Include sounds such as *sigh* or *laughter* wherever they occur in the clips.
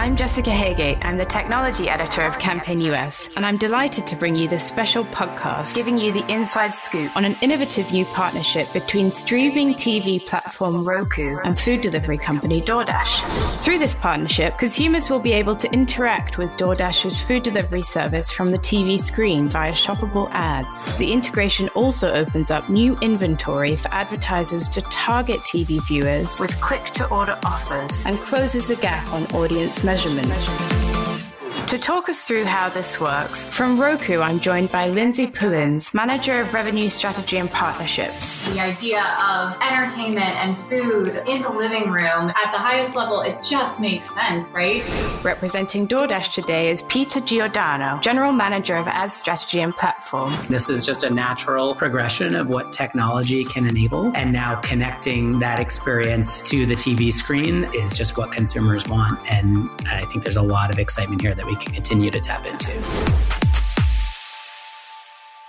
I'm Jessica Heygate. I'm the technology editor of Campaign US, and I'm delighted to bring you this special podcast giving you the inside scoop on an innovative new partnership between streaming TV platform Roku and food delivery company DoorDash. Through this partnership, consumers will be able to interact with DoorDash's food delivery service from the TV screen via shoppable ads. The integration also opens up new inventory for advertisers to target TV viewers with click to order offers and closes the gap on audience measurement. To talk us through how this works, from Roku, I'm joined by Lindsay Pullins, Manager of Revenue Strategy and Partnerships. The idea of entertainment and food in the living room at the highest level, it just makes sense, right? Representing DoorDash today is Peter Giordano, General Manager of Ad Strategy and Platform. This is just a natural progression of what technology can enable. And now connecting that experience to the TV screen is just what consumers want. And I think there's a lot of excitement here that we can continue to tap into.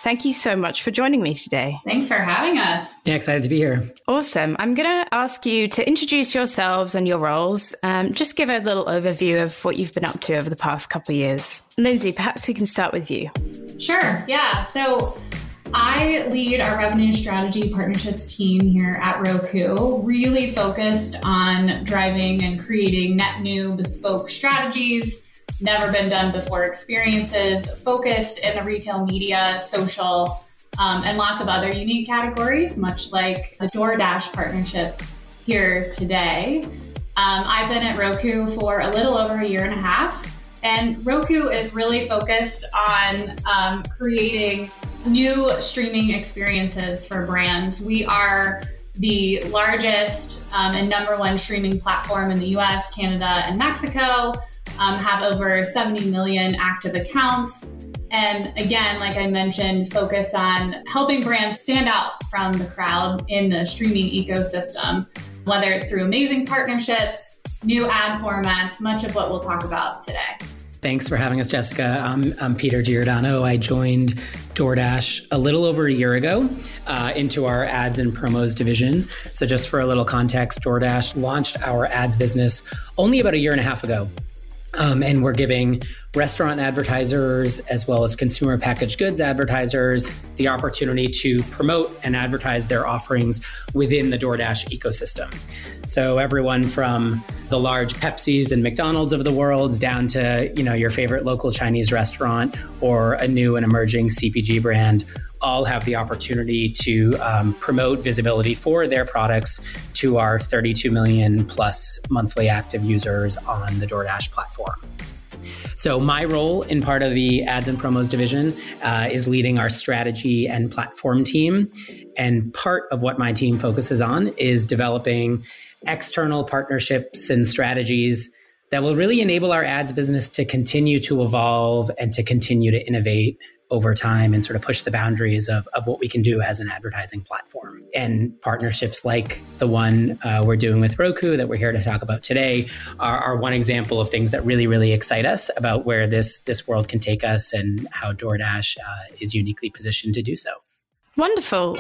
Thank you so much for joining me today. Thanks for having us. Yeah, excited to be here. Awesome. I'm going to ask you to introduce yourselves and your roles. Um, just give a little overview of what you've been up to over the past couple of years. Lindsay, perhaps we can start with you. Sure. Yeah. So I lead our revenue strategy partnerships team here at Roku, really focused on driving and creating net new bespoke strategies never been done before experiences focused in the retail media, social, um, and lots of other unique categories, much like the DoorDash partnership here today. Um, I've been at Roku for a little over a year and a half, and Roku is really focused on um, creating new streaming experiences for brands. We are the largest um, and number one streaming platform in the US, Canada, and Mexico um, have over 70 million active accounts. And again, like I mentioned, focused on helping brands stand out from the crowd in the streaming ecosystem, whether it's through amazing partnerships, new ad formats, much of what we'll talk about today. Thanks for having us, Jessica. I'm, I'm Peter Giordano. I joined DoorDash a little over a year ago uh, into our ads and promos division. So, just for a little context, DoorDash launched our ads business only about a year and a half ago. Um, and we're giving restaurant advertisers as well as consumer packaged goods advertisers the opportunity to promote and advertise their offerings within the DoorDash ecosystem. So everyone from the large Pepsis and McDonald's of the world down to you know your favorite local Chinese restaurant or a new and emerging CPG brand all have the opportunity to um, promote visibility for their products to our 32 million plus monthly active users on the DoorDash platform. So, my role in part of the ads and promos division uh, is leading our strategy and platform team. And part of what my team focuses on is developing external partnerships and strategies that will really enable our ads business to continue to evolve and to continue to innovate over time and sort of push the boundaries of, of what we can do as an advertising platform. And partnerships like the one uh, we're doing with Roku that we're here to talk about today are, are, one example of things that really, really excite us about where this, this world can take us and how DoorDash uh, is uniquely positioned to do so. Wonderful.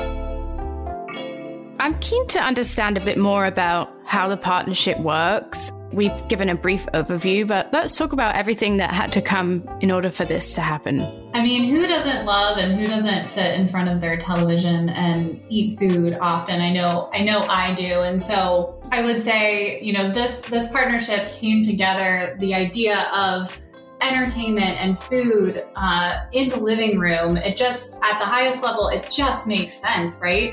I'm keen to understand a bit more about how the partnership works. We've given a brief overview, but let's talk about everything that had to come in order for this to happen. I mean, who doesn't love and who doesn't sit in front of their television and eat food often? I know, I know I do. And so I would say, you know, this this partnership came together the idea of entertainment and food uh, in the living room. It just at the highest level, it just makes sense, right?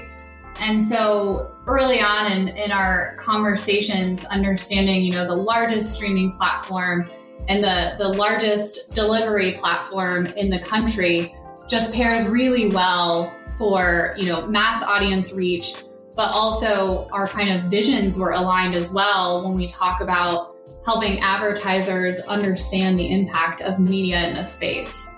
And so early on in, in our conversations, understanding, you know, the largest streaming platform and the, the largest delivery platform in the country just pairs really well for, you know, mass audience reach, but also our kind of visions were aligned as well when we talk about helping advertisers understand the impact of media in the space.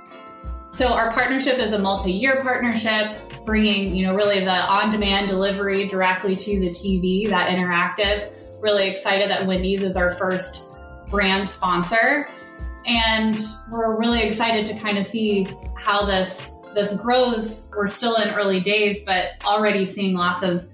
So our partnership is a multi-year partnership bringing, you know, really the on-demand delivery directly to the TV, that interactive. Really excited that Wendy's is our first brand sponsor. And we're really excited to kind of see how this this grows. We're still in early days, but already seeing lots of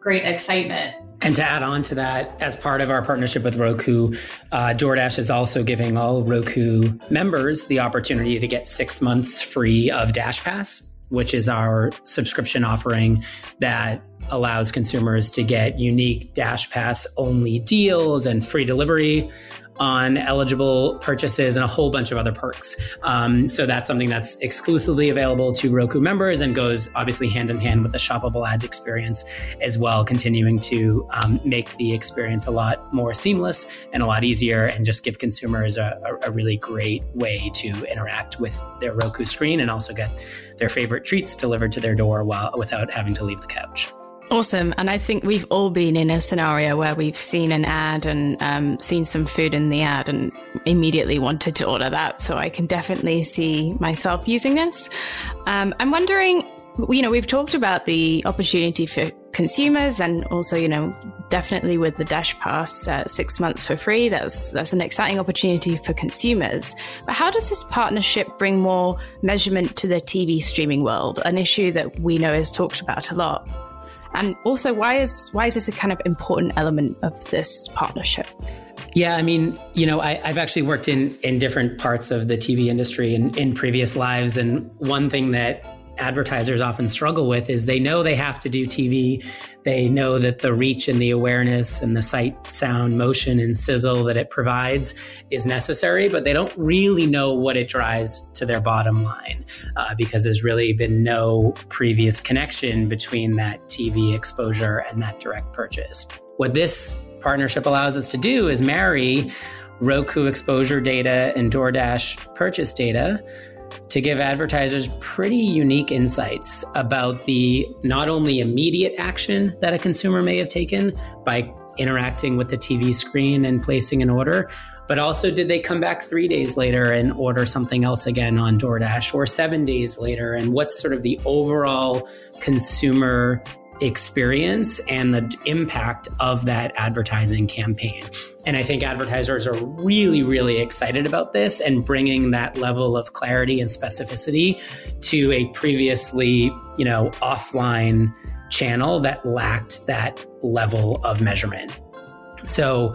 great excitement And to add on to that, as part of our partnership with Roku, uh, DoorDash is also giving all Roku members the opportunity to get six months free of Dash Pass, which is our subscription offering that allows consumers to get unique Dash Pass only deals and free delivery on eligible purchases and a whole bunch of other perks. Um, so that's something that's exclusively available to Roku members and goes obviously hand in hand with the shoppable ads experience as well, continuing to um, make the experience a lot more seamless and a lot easier and just give consumers a, a, a really great way to interact with their Roku screen and also get their favorite treats delivered to their door while without having to leave the couch. Awesome. And I think we've all been in a scenario where we've seen an ad and um, seen some food in the ad and immediately wanted to order that. So I can definitely see myself using this. Um, I'm wondering, you know, we've talked about the opportunity for consumers and also, you know, definitely with the Dash Pass, uh, six months for free. That's that's an exciting opportunity for consumers. But how does this partnership bring more measurement to the TV streaming world? An issue that we know is talked about a lot. And also, why is why is this a kind of important element of this partnership? Yeah, I mean, you know, I, have actually worked in in different parts of the TV industry in, in previous lives, and one thing that advertisers often struggle with is they know they have to do TV. They know that the reach and the awareness and the sight, sound, motion, and sizzle that it provides is necessary, but they don't really know what it drives to their bottom line uh, because there's really been no previous connection between that TV exposure and that direct purchase. What this partnership allows us to do is marry Roku exposure data and DoorDash purchase data to give advertisers pretty unique insights about the not only immediate action that a consumer may have taken by interacting with the TV screen and placing an order, but also did they come back three days later and order something else again on DoorDash or seven days later? And what's sort of the overall consumer experience and the impact of that advertising campaign. And I think advertisers are really, really excited about this and bringing that level of clarity and specificity to a previously, you know, offline channel that lacked that level of measurement. So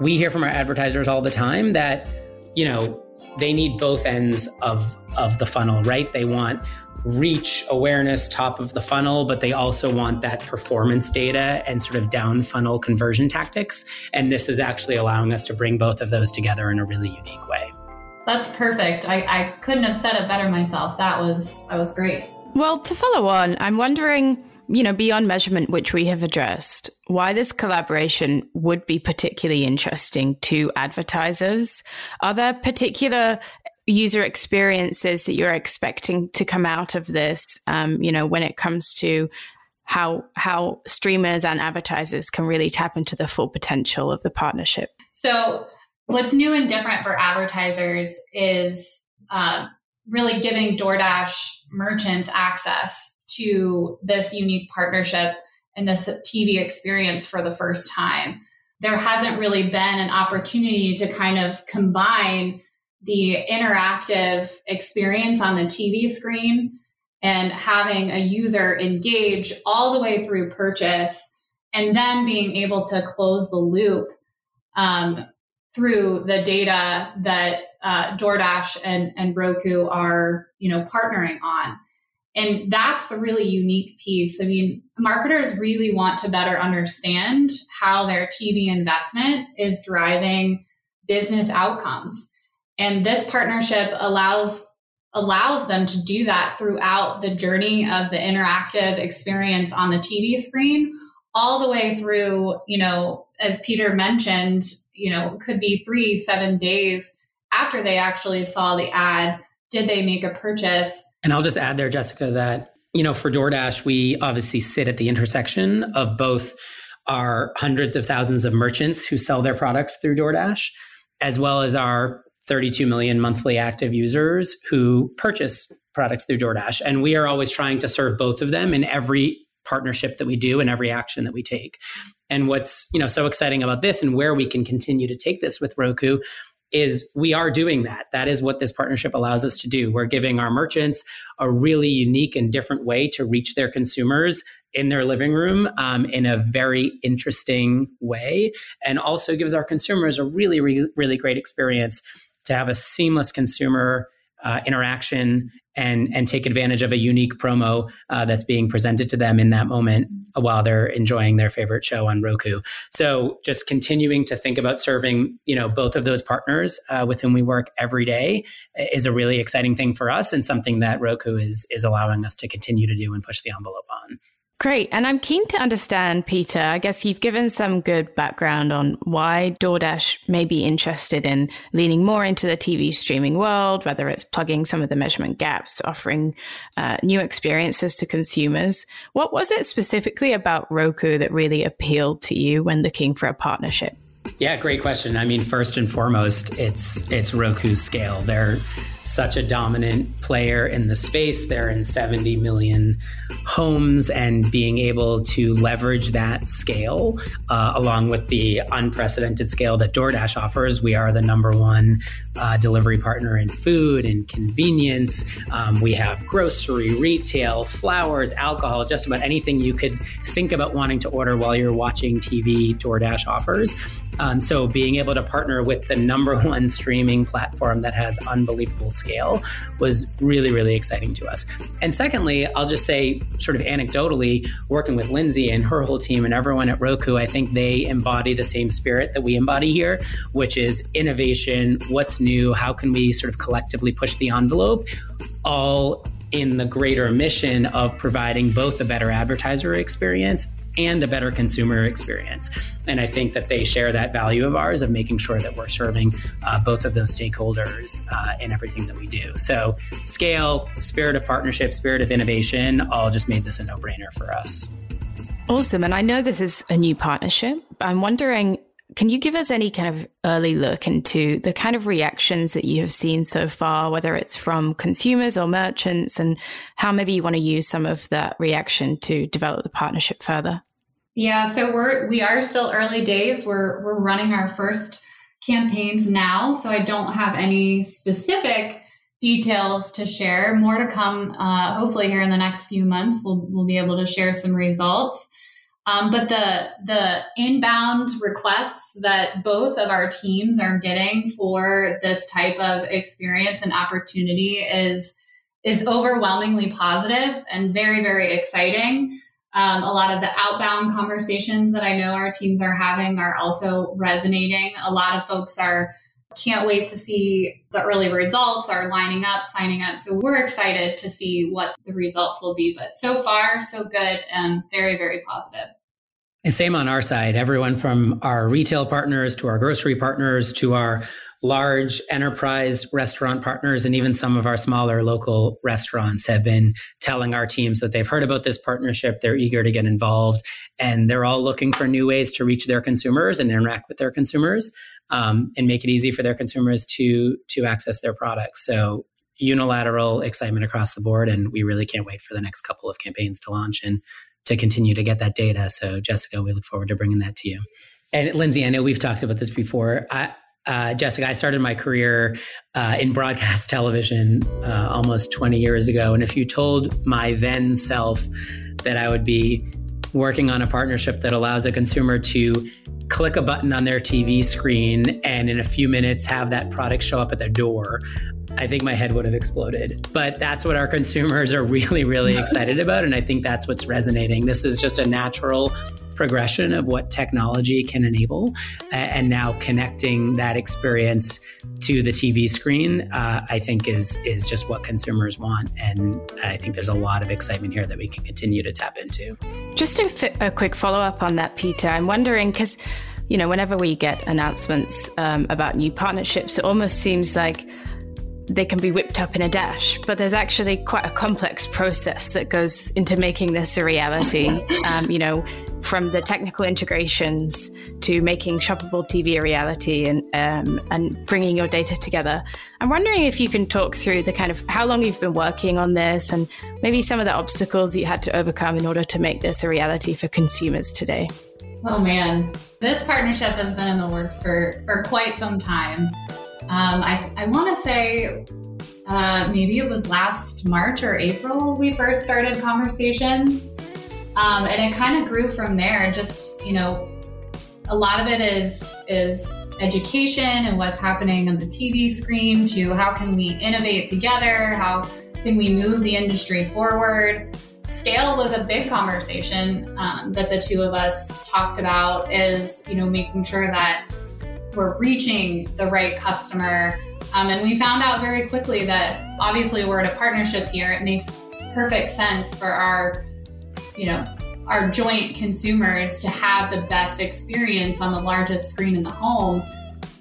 we hear from our advertisers all the time that, you know, they need both ends of of the funnel, right? They want reach awareness top of the funnel, but they also want that performance data and sort of down funnel conversion tactics. And this is actually allowing us to bring both of those together in a really unique way. That's perfect. I, I couldn't have said it better myself. That was that was great. Well, to follow on, I'm wondering, you know, beyond measurement, which we have addressed, why this collaboration would be particularly interesting to advertisers. Are there particular user experiences that you're expecting to come out of this um, you know when it comes to how how streamers and advertisers can really tap into the full potential of the partnership so what's new and different for advertisers is uh, really giving DoorDash merchants access to this unique partnership and this TV experience for the first time. There hasn't really been an opportunity to kind of combine the interactive experience on the TV screen and having a user engage all the way through purchase and then being able to close the loop um, through the data that uh, DoorDash and, and Roku are, you know, partnering on. And that's the really unique piece. I mean, marketers really want to better understand how their TV investment is driving business outcomes. And this partnership allows allows them to do that throughout the journey of the interactive experience on the TV screen all the way through, you know, as Peter mentioned, you know, could be 3 7 days after they actually saw the ad did they make a purchase. And I'll just add there Jessica that you know, for DoorDash, we obviously sit at the intersection of both our hundreds of thousands of merchants who sell their products through DoorDash, as well as our 32 million monthly active users who purchase products through DoorDash. And we are always trying to serve both of them in every partnership that we do and every action that we take. And what's, you know, so exciting about this and where we can continue to take this with Roku is we are doing that. That is what this partnership allows us to do. We're giving our merchants a really unique and different way to reach their consumers in their living room um, in a very interesting way, and also gives our consumers a really, really, really great experience to have a seamless consumer uh, interaction and and take advantage of a unique promo uh, that's being presented to them in that moment while they're enjoying their favorite show on Roku. So just continuing to think about serving you know both of those partners uh, with whom we work every day is a really exciting thing for us and something that Roku is is allowing us to continue to do and push the envelope on. Great. And I'm keen to understand, Peter. I guess you've given some good background on why DoorDash may be interested in leaning more into the TV streaming world, whether it's plugging some of the measurement gaps, offering uh, new experiences to consumers. What was it specifically about Roku that really appealed to you when looking for a partnership? Yeah, great question. I mean, first and foremost, it's it's Roku's scale. They're such a dominant player in the space. They're in 70 million homes, and being able to leverage that scale uh, along with the unprecedented scale that DoorDash offers. We are the number one uh, delivery partner in food and convenience. Um, we have grocery, retail, flowers, alcohol, just about anything you could think about wanting to order while you're watching TV. DoorDash offers. Um, so being able to partner with the number *laughs* one streaming platform that has unbelievable scale was really, really exciting to us. And secondly, I'll just say, sort of anecdotally, working with Lindsay and her whole team and everyone at Roku, I think they embody the same spirit that we embody here, which is innovation, what's new, how can we sort of collectively push the envelope, all in the greater mission of providing both a better advertiser experience and a better consumer experience. And I think that they share that value of ours of making sure that we're serving uh, both of those stakeholders uh, in everything that we do. So, scale, spirit of partnership, spirit of innovation all just made this a no brainer for us. Awesome. And I know this is a new partnership. I'm wondering can you give us any kind of early look into the kind of reactions that you have seen so far, whether it's from consumers or merchants, and how maybe you want to use some of that reaction to develop the partnership further? Yeah, so we're we are still early days. We're we're running our first campaigns now, so I don't have any specific details to share. More to come. Uh, hopefully, here in the next few months, we'll we'll be able to share some results. Um, but the the inbound requests that both of our teams are getting for this type of experience and opportunity is is overwhelmingly positive and very very exciting. Um, a lot of the outbound conversations that I know our teams are having are also resonating. A lot of folks are can't wait to see the early results are lining up, signing up. So we're excited to see what the results will be. But so far, so good and very, very positive. And same on our side, everyone from our retail partners to our grocery partners to our large enterprise restaurant partners and even some of our smaller local restaurants have been telling our teams that they've heard about this partnership. They're eager to get involved and they're all looking for new ways to reach their consumers and interact with their consumers um, and make it easy for their consumers to to access their products. So unilateral excitement across the board and we really can't wait for the next couple of campaigns to launch and to continue to get that data. So Jessica, we look forward to bringing that to you. And Lindsay, I know we've talked about this before. I, uh, Jessica, I started my career uh, in broadcast *laughs* television uh, almost 20 years ago. And if you told my then self that I would be working on a partnership that allows a consumer to click a button on their TV screen and in a few minutes have that product show up at their door, I think my head would have exploded. But that's what our consumers are *laughs* really, really *laughs* excited about. And I think that's what's resonating. This is just a natural progression of what technology can enable. And now connecting that experience to the TV screen, uh, I think is is just what consumers want. And I think there's a lot of excitement here that we can continue to tap into. Just a, a quick follow up on that, Peter. I'm wondering because you know, whenever we get announcements um, about new partnerships, it almost seems like they can be whipped up in a dash, but there's actually quite a complex process that goes into making this a reality. *laughs* Um, you know, from the technical integrations to making shoppable TV a reality and um, and bringing your data together. I'm wondering if you can talk through the kind of how long you've been working on this and maybe some of the obstacles you had to overcome in order to make this a reality for consumers today. Oh man, this partnership has been in the works for for quite some time. Um, I, I want to say uh, maybe it was last March or April we first started conversations. Um, and it kind of grew from there. Just, you know, a lot of it is is education and what's happening on the TV screen to how can we innovate together, how can we move the industry forward. Scale was a big conversation um, that the two of us talked about. Is you know making sure that we're reaching the right customer um, and we found out very quickly that obviously we're in a partnership here. It makes perfect sense for our, you know, our joint consumers to have the best experience on the largest screen in the home.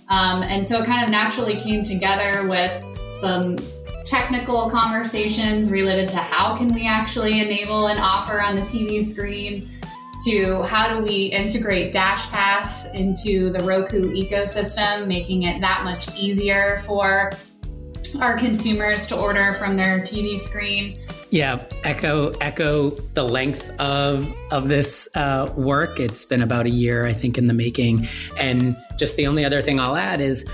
Um, and so it kind of naturally came together with some technical conversations related to how can we actually enable an offer on the TV screen to how do we integrate DashPass into the Roku ecosystem, making it that much easier for our consumers to order from their TV screen. Yeah, echo echo the length of of this uh, work. It's been about a year, I think, in the making. And just the only other thing I'll add is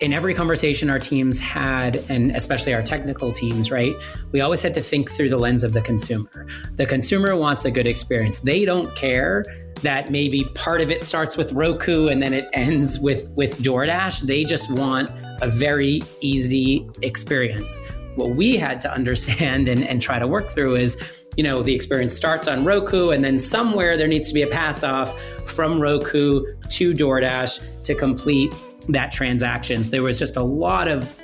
in every conversation our teams had, and especially our technical teams, right, we always had to think through the lens of the consumer. The consumer wants a good experience. They don't care that maybe part of it starts with Roku and then it ends with, with DoorDash. They just want a very easy experience. What we had to understand and, and try to work through is you know, the experience starts on Roku, and then somewhere there needs to be a pass off from Roku to DoorDash to complete that transactions. There was just a lot of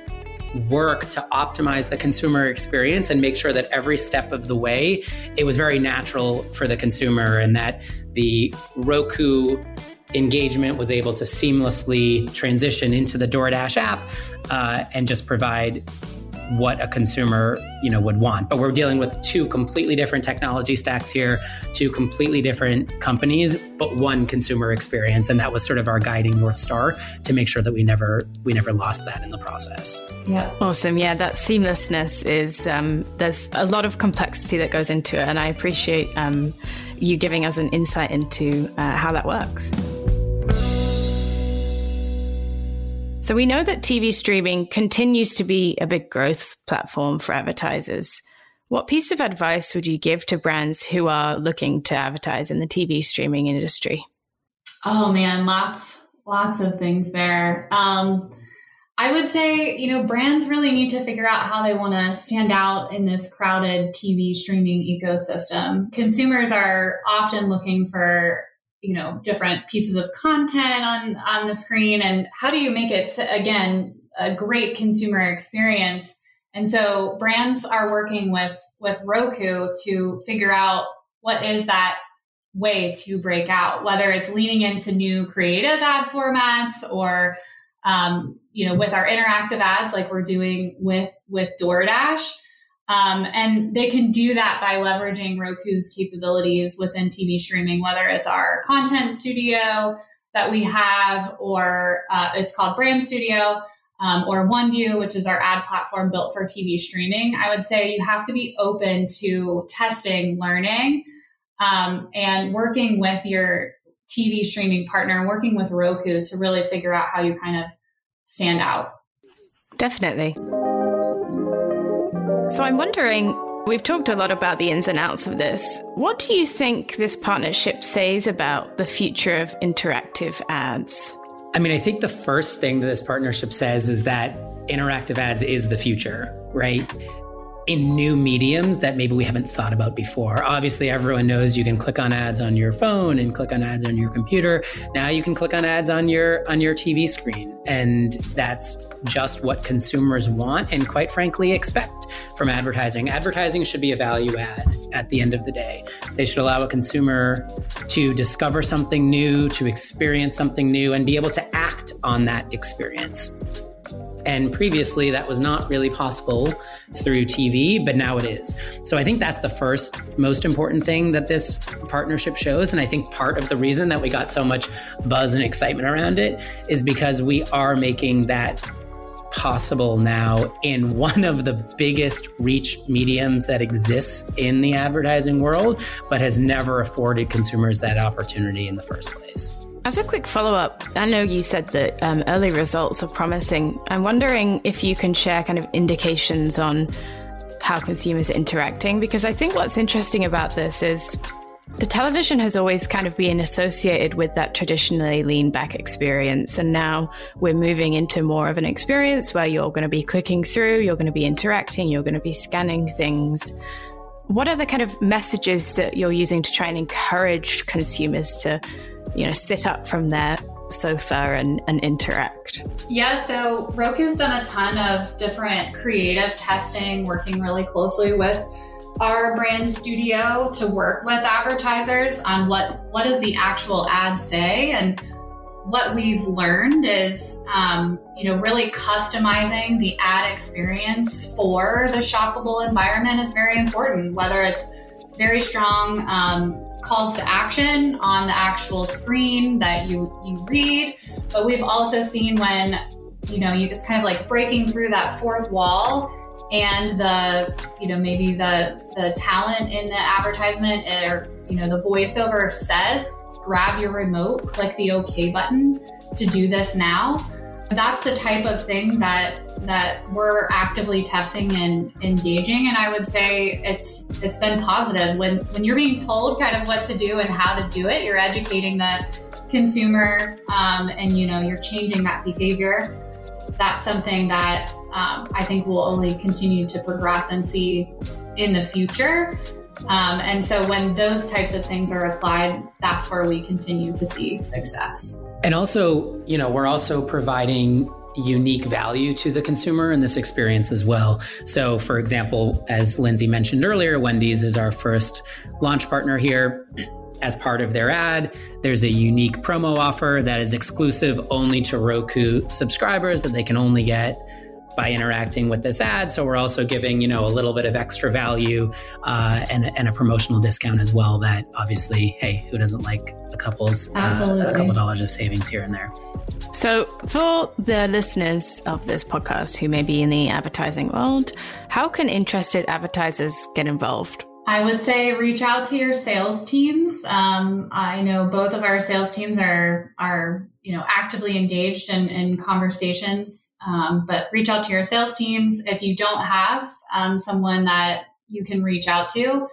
work to optimize the consumer experience and make sure that every step of the way it was very natural for the consumer and that the Roku engagement was able to seamlessly transition into the DoorDash app uh, and just provide what a consumer you know would want. But we're dealing with two completely different technology stacks here two completely different companies but one consumer experience. And that was sort of our guiding north star to make sure that we never we never lost that in the process. Yeah. Awesome. Yeah that seamlessness is um, there's a lot of complexity that goes into it. And i appreciate um, you giving us an insight into uh, how that works So we know that TV streaming continues to be a big growth platform for advertisers. What piece of advice would you give to brands who are looking to advertise in the TV streaming industry? Oh man, lots, lots of things there. Um, I would say, you know, brands really need to figure out how they want to stand out in this crowded TV streaming ecosystem. Consumers are often looking for you know different pieces of content on on the screen and how do you make it again a great consumer experience? And so brands are working with with roku to figure out what is that way to break out whether it's leaning into new creative ad formats or um, you know with our interactive ads like we're doing with with doordash um, and they can do that by leveraging Roku's capabilities within TV streaming, whether it's our content studio that we have, or uh, it's called Brand Studio, um, or OneView, which is our ad platform built for TV streaming. I would say you have to be open to testing, learning, um, and working with your TV streaming partner, working with Roku to really figure out how you kind of stand out. Definitely. So I'm wondering, we've talked a lot about the ins and outs of this. What do you think this partnership says about the future of interactive ads? I mean, I think the first thing that this partnership says is that interactive ads is the future, right? In new mediums that maybe we haven't thought about before. Obviously, everyone knows you can click on ads on your phone and click on ads on your computer. Now you can click on ads on your on your TV screen, and that's just what consumers want and quite frankly expect from advertising. Advertising should be a value add at the end of the day. They should allow a consumer to discover something new, to experience something new and be able to act on that experience. And previously, that was not really possible through TV, but now it is. So I think that's the first most important thing that this partnership shows. And I think part of the reason that we got so much buzz and excitement around it is because we are making that possible now in *laughs* one of the biggest reach mediums that exists in the advertising world, but has never afforded consumers that opportunity in the first place. As a quick follow up, I know you said that um, early results are promising. I'm wondering if you can share kind of indications on how consumers are interacting, because I think what's interesting about this is the television has always kind of been associated with that traditionally lean back experience. And now we're moving into more of an experience where you're going to be clicking through, you're going to be interacting, you're going to be scanning things. What are the kind of messages that you're using to try and encourage consumers to, you know, sit up from their sofa and, and interact? Yeah, so Roku's done a ton of different creative testing, working really closely with our brand studio to work with advertisers on what what does the actual ad say and what we've learned is um, you know really customizing the ad experience for the shoppable environment is very important whether it's very strong um, calls to action on the actual screen that you you read but we've also seen when you know you, it's kind of like breaking through that fourth wall and the you know maybe the the talent in the advertisement or you know the voiceover says grab your remote click the ok button to do this now. That's the type of thing that that we're actively testing and engaging. And i would say it's it's been positive. When when you're being told kind of what to do and how to do it you're educating the consumer um, and you know you're changing that behavior. That's something that um, I think we'll only continue to progress and see in the future. Um, and so when those types of things are applied, that's where we continue to see success. And also, you know, we're also providing unique value to the consumer in this experience as well. So, for example, as Lindsay mentioned earlier, Wendy's is our first launch partner here. As part of their ad, there's a unique promo offer that is exclusive only to Roku subscribers that they can only get by interacting with this ad. So we're also giving, you know, a little bit of extra value uh, and, and a promotional discount as well. That obviously, hey, who doesn't like a couple's Absolutely. Uh, a couple dollars of savings here and there? So, for the listeners of this podcast who may be in the advertising world, how can interested advertisers get involved? I would say reach out to your sales teams. Um, I know both of our sales teams are are you know actively engaged in, in conversations, um, but reach out to your sales teams. If you don't have um, someone that you can reach out to,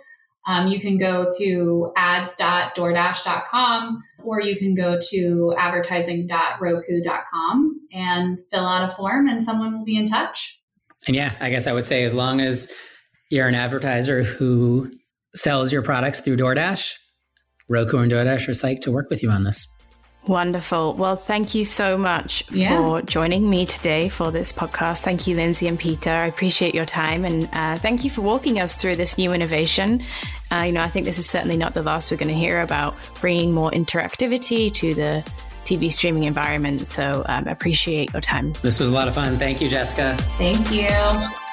um, you can go to ads.doordash.com or you can go to advertising.roku.com and fill out a form, and someone will be in touch. And yeah, I guess I would say as long as you're an advertiser who sells your products through DoorDash, Roku and DoorDash are psyched to work with you on this. Wonderful. Well, thank you so much yeah. for joining me today for this podcast. Thank you, Lindsay and Peter. I appreciate your time and uh, thank you for walking us through this new innovation. Uh, you know, I think this is certainly not the last we're going to hear about bringing more interactivity to the TV streaming environment. So, um, appreciate your time. This was a lot of fun. Thank you, Jessica. Thank you.